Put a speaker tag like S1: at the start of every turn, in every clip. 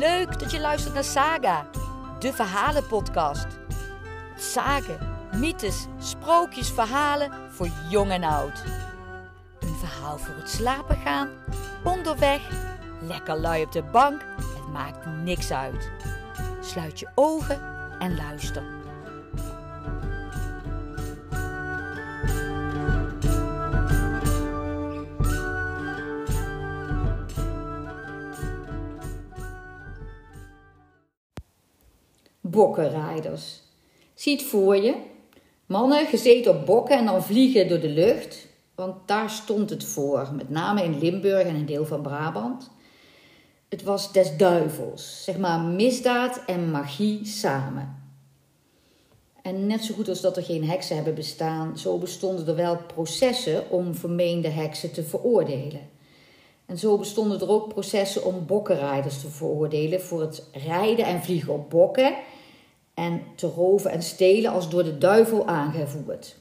S1: Leuk dat je luistert naar Saga, de verhalenpodcast. Sagen, mythes, sprookjes, verhalen voor jong en oud. Een verhaal voor het slapen gaan, onderweg, lekker lui op de bank, het maakt niks uit. Sluit je ogen en luister.
S2: Bokkenrijders. Zie het voor je. Mannen gezeten op bokken en dan vliegen door de lucht. Want daar stond het voor, met name in Limburg en een deel van Brabant. Het was des duivels, zeg maar misdaad en magie samen. En net zo goed als dat er geen heksen hebben bestaan, zo bestonden er wel processen om vermeende heksen te veroordelen. En zo bestonden er ook processen om bokkenrijders te veroordelen voor het rijden en vliegen op bokken en te roven en stelen als door de duivel aangevoerd.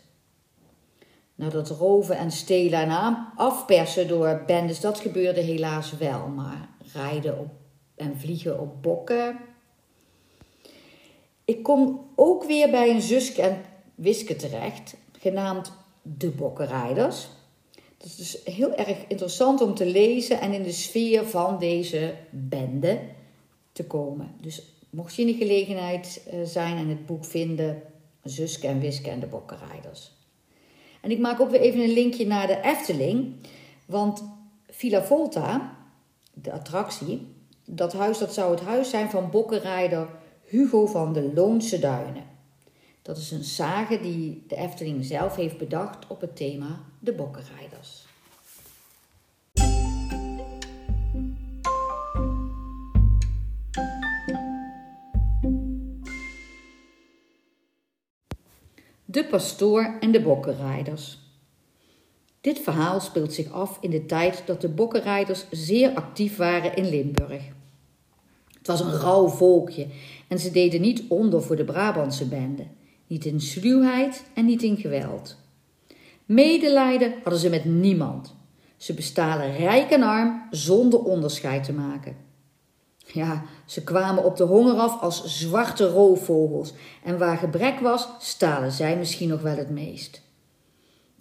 S2: Nou, dat roven en stelen en afpersen door bendes, dat gebeurde helaas wel. Maar rijden op en vliegen op bokken. Ik kom ook weer bij een zuske en wiske terecht, genaamd De Bokkenrijders. Dat is dus heel erg interessant om te lezen en in de sfeer van deze bende te komen. Dus mocht je in de gelegenheid eh, zijn en het boek vinden, Zuske en Wiske en de Bokkenrijders. En ik maak ook weer even een linkje naar de Efteling, want Villa Volta, de attractie, dat huis dat zou het huis zijn van bokkenrijder Hugo van de Loonse Duinen. Dat is een sage die de Efteling zelf heeft bedacht op het thema de bokkenrijders. De pastoor en de bokkenrijders. Dit verhaal speelt zich af in de tijd dat de bokkenrijders zeer actief waren in Limburg. Het was een rauw volkje en ze deden niet onder voor de Brabantse bende, niet in sluwheid en niet in geweld. Medelijden hadden ze met niemand. Ze bestalen rijk en arm zonder onderscheid te maken. Ja, ze kwamen op de honger af als zwarte roofvogels en waar gebrek was, stalen zij misschien nog wel het meest.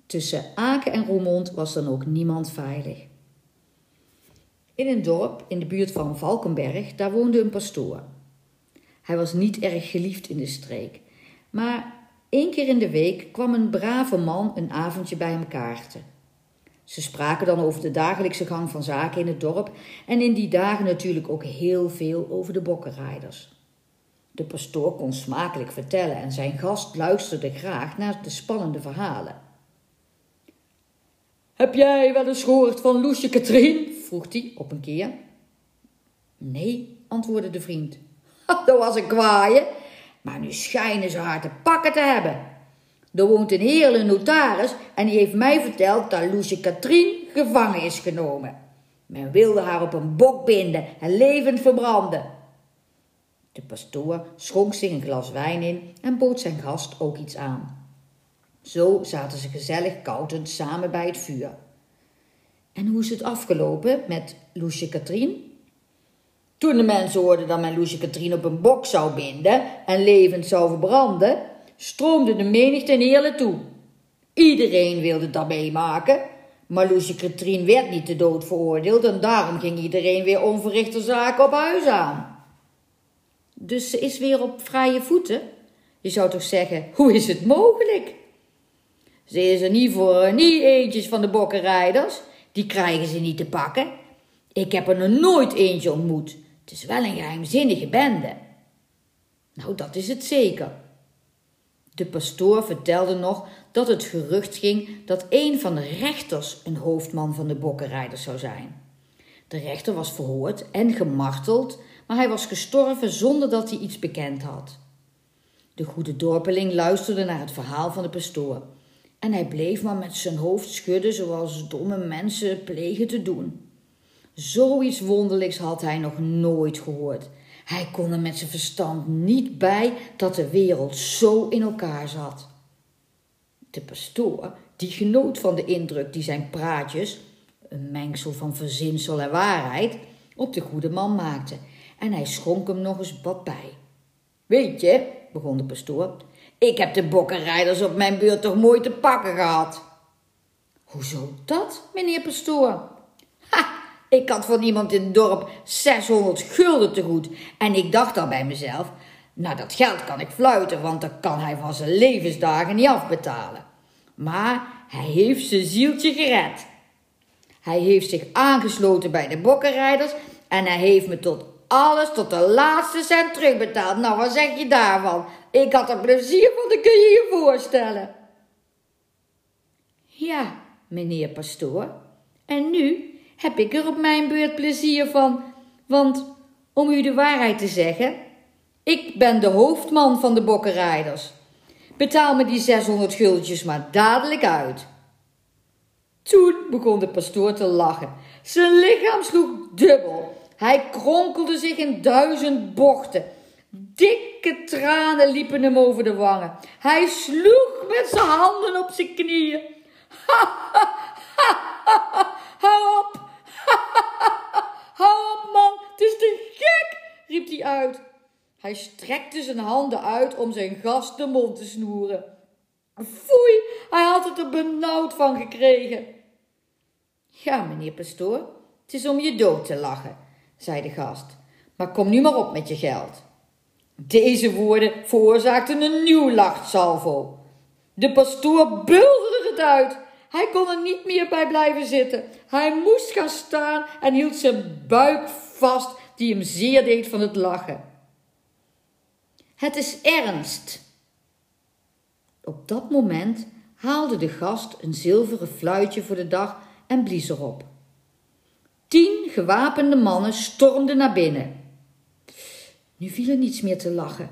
S2: Tussen Aken en Roermond was dan ook niemand veilig. In een dorp in de buurt van Valkenberg, daar woonde een pastoor. Hij was niet erg geliefd in de streek, maar één keer in de week kwam een brave man een avondje bij hem kaarten. Ze spraken dan over de dagelijkse gang van zaken in het dorp en in die dagen natuurlijk ook heel veel over de bokkenrijders. De pastoor kon smakelijk vertellen en zijn gast luisterde graag naar de spannende verhalen. Heb jij wel eens gehoord van Loesje Katrien? vroeg hij op een keer. Nee, antwoordde de vriend. Dat was een kwaaie, maar nu schijnen ze haar te pakken te hebben. Er woont een heerlijke notaris en die heeft mij verteld dat Loesje Katrien gevangen is genomen. Men wilde haar op een bok binden en levend verbranden. De pastoor schonk zich een glas wijn in en bood zijn gast ook iets aan. Zo zaten ze gezellig koudend samen bij het vuur. En hoe is het afgelopen met Loesje Katrien? Toen de mensen hoorden dat men Loesje Katrien op een bok zou binden en levend zou verbranden, stroomde de menigte in Heerlen toe. Iedereen wilde dat meemaken, maar Loesje Katrien werd niet te dood veroordeeld en daarom ging iedereen weer onverrichte zaken op huis aan. Dus ze is weer op vrije voeten? Je zou toch zeggen, hoe is het mogelijk? Ze is er niet voor niet eentjes van de bokkenrijders. Die krijgen ze niet te pakken. Ik heb er nog nooit eentje ontmoet. Het is wel een geheimzinnige bende. Nou, dat is het zeker. De pastoor vertelde nog dat het gerucht ging dat een van de rechters een hoofdman van de bokkenrijders zou zijn. De rechter was verhoord en gemarteld, maar hij was gestorven zonder dat hij iets bekend had. De goede dorpeling luisterde naar het verhaal van de pastoor en hij bleef maar met zijn hoofd schudden zoals domme mensen plegen te doen. Zoiets wonderlijks had hij nog nooit gehoord. Hij kon er met zijn verstand niet bij dat de wereld zo in elkaar zat. De pastoor, die genoot van de indruk die zijn praatjes, een mengsel van verzinsel en waarheid, op de goede man maakte. en hij schonk hem nog eens wat bij. Weet je, begon de pastoor, ik heb de bokkenrijders op mijn beurt toch mooi te pakken gehad. Hoezo dat, meneer pastoor? Ik had van iemand in het dorp 600 gulden te goed en ik dacht al bij mezelf, nou dat geld kan ik fluiten, want dat kan hij van zijn levensdagen niet afbetalen. Maar hij heeft zijn zieltje gered. Hij heeft zich aangesloten bij de bokkenrijders en hij heeft me tot alles tot de laatste cent terugbetaald. Nou, wat zeg je daarvan? Ik had er plezier van, dat kun je je voorstellen. Ja, meneer pastoor. En nu heb ik er op mijn beurt plezier van. Want, om u de waarheid te zeggen, ik ben de hoofdman van de bokkenrijders. Betaal me die 600 guldjes maar dadelijk uit. Toen begon de pastoor te lachen. Zijn lichaam sloeg dubbel. Hij kronkelde zich in duizend bochten. Dikke tranen liepen hem over de wangen. Hij sloeg met zijn handen op zijn knieën. Ha, ha, ha, ha, hou op! Hij strekte zijn handen uit om zijn gast de mond te snoeren. Foei, hij had het er benauwd van gekregen. Ja, meneer pastoor, het is om je dood te lachen, zei de gast. Maar kom nu maar op met je geld. Deze woorden veroorzaakten een nieuw lachtsalvo. De pastoor bulderde het uit. Hij kon er niet meer bij blijven zitten. Hij moest gaan staan en hield zijn buik vast, die hem zeer deed van het lachen. Het is ernst. Op dat moment haalde de gast een zilveren fluitje voor de dag en blies erop. Tien gewapende mannen stormden naar binnen. Nu viel er niets meer te lachen.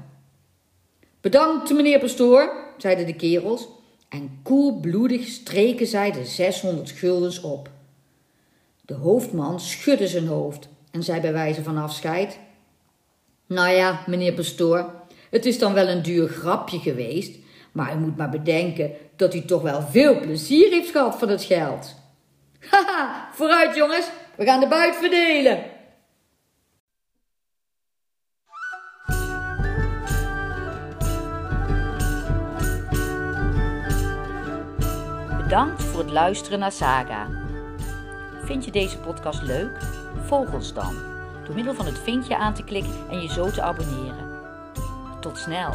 S2: Bedankt, meneer pastoor, zeiden de kerels, en koelbloedig streken zij de zeshonderd guldens op. De hoofdman schudde zijn hoofd en zei bij wijze van afscheid: Nou ja, meneer pastoor, het is dan wel een duur grapje geweest, maar u moet maar bedenken dat u toch wel veel plezier heeft gehad van het geld. Haha, vooruit jongens, we gaan de buit verdelen.
S1: Bedankt voor het luisteren naar Saga. Vind je deze podcast leuk? Volg ons dan door middel van het vinkje aan te klikken en je zo te abonneren. Tot snel!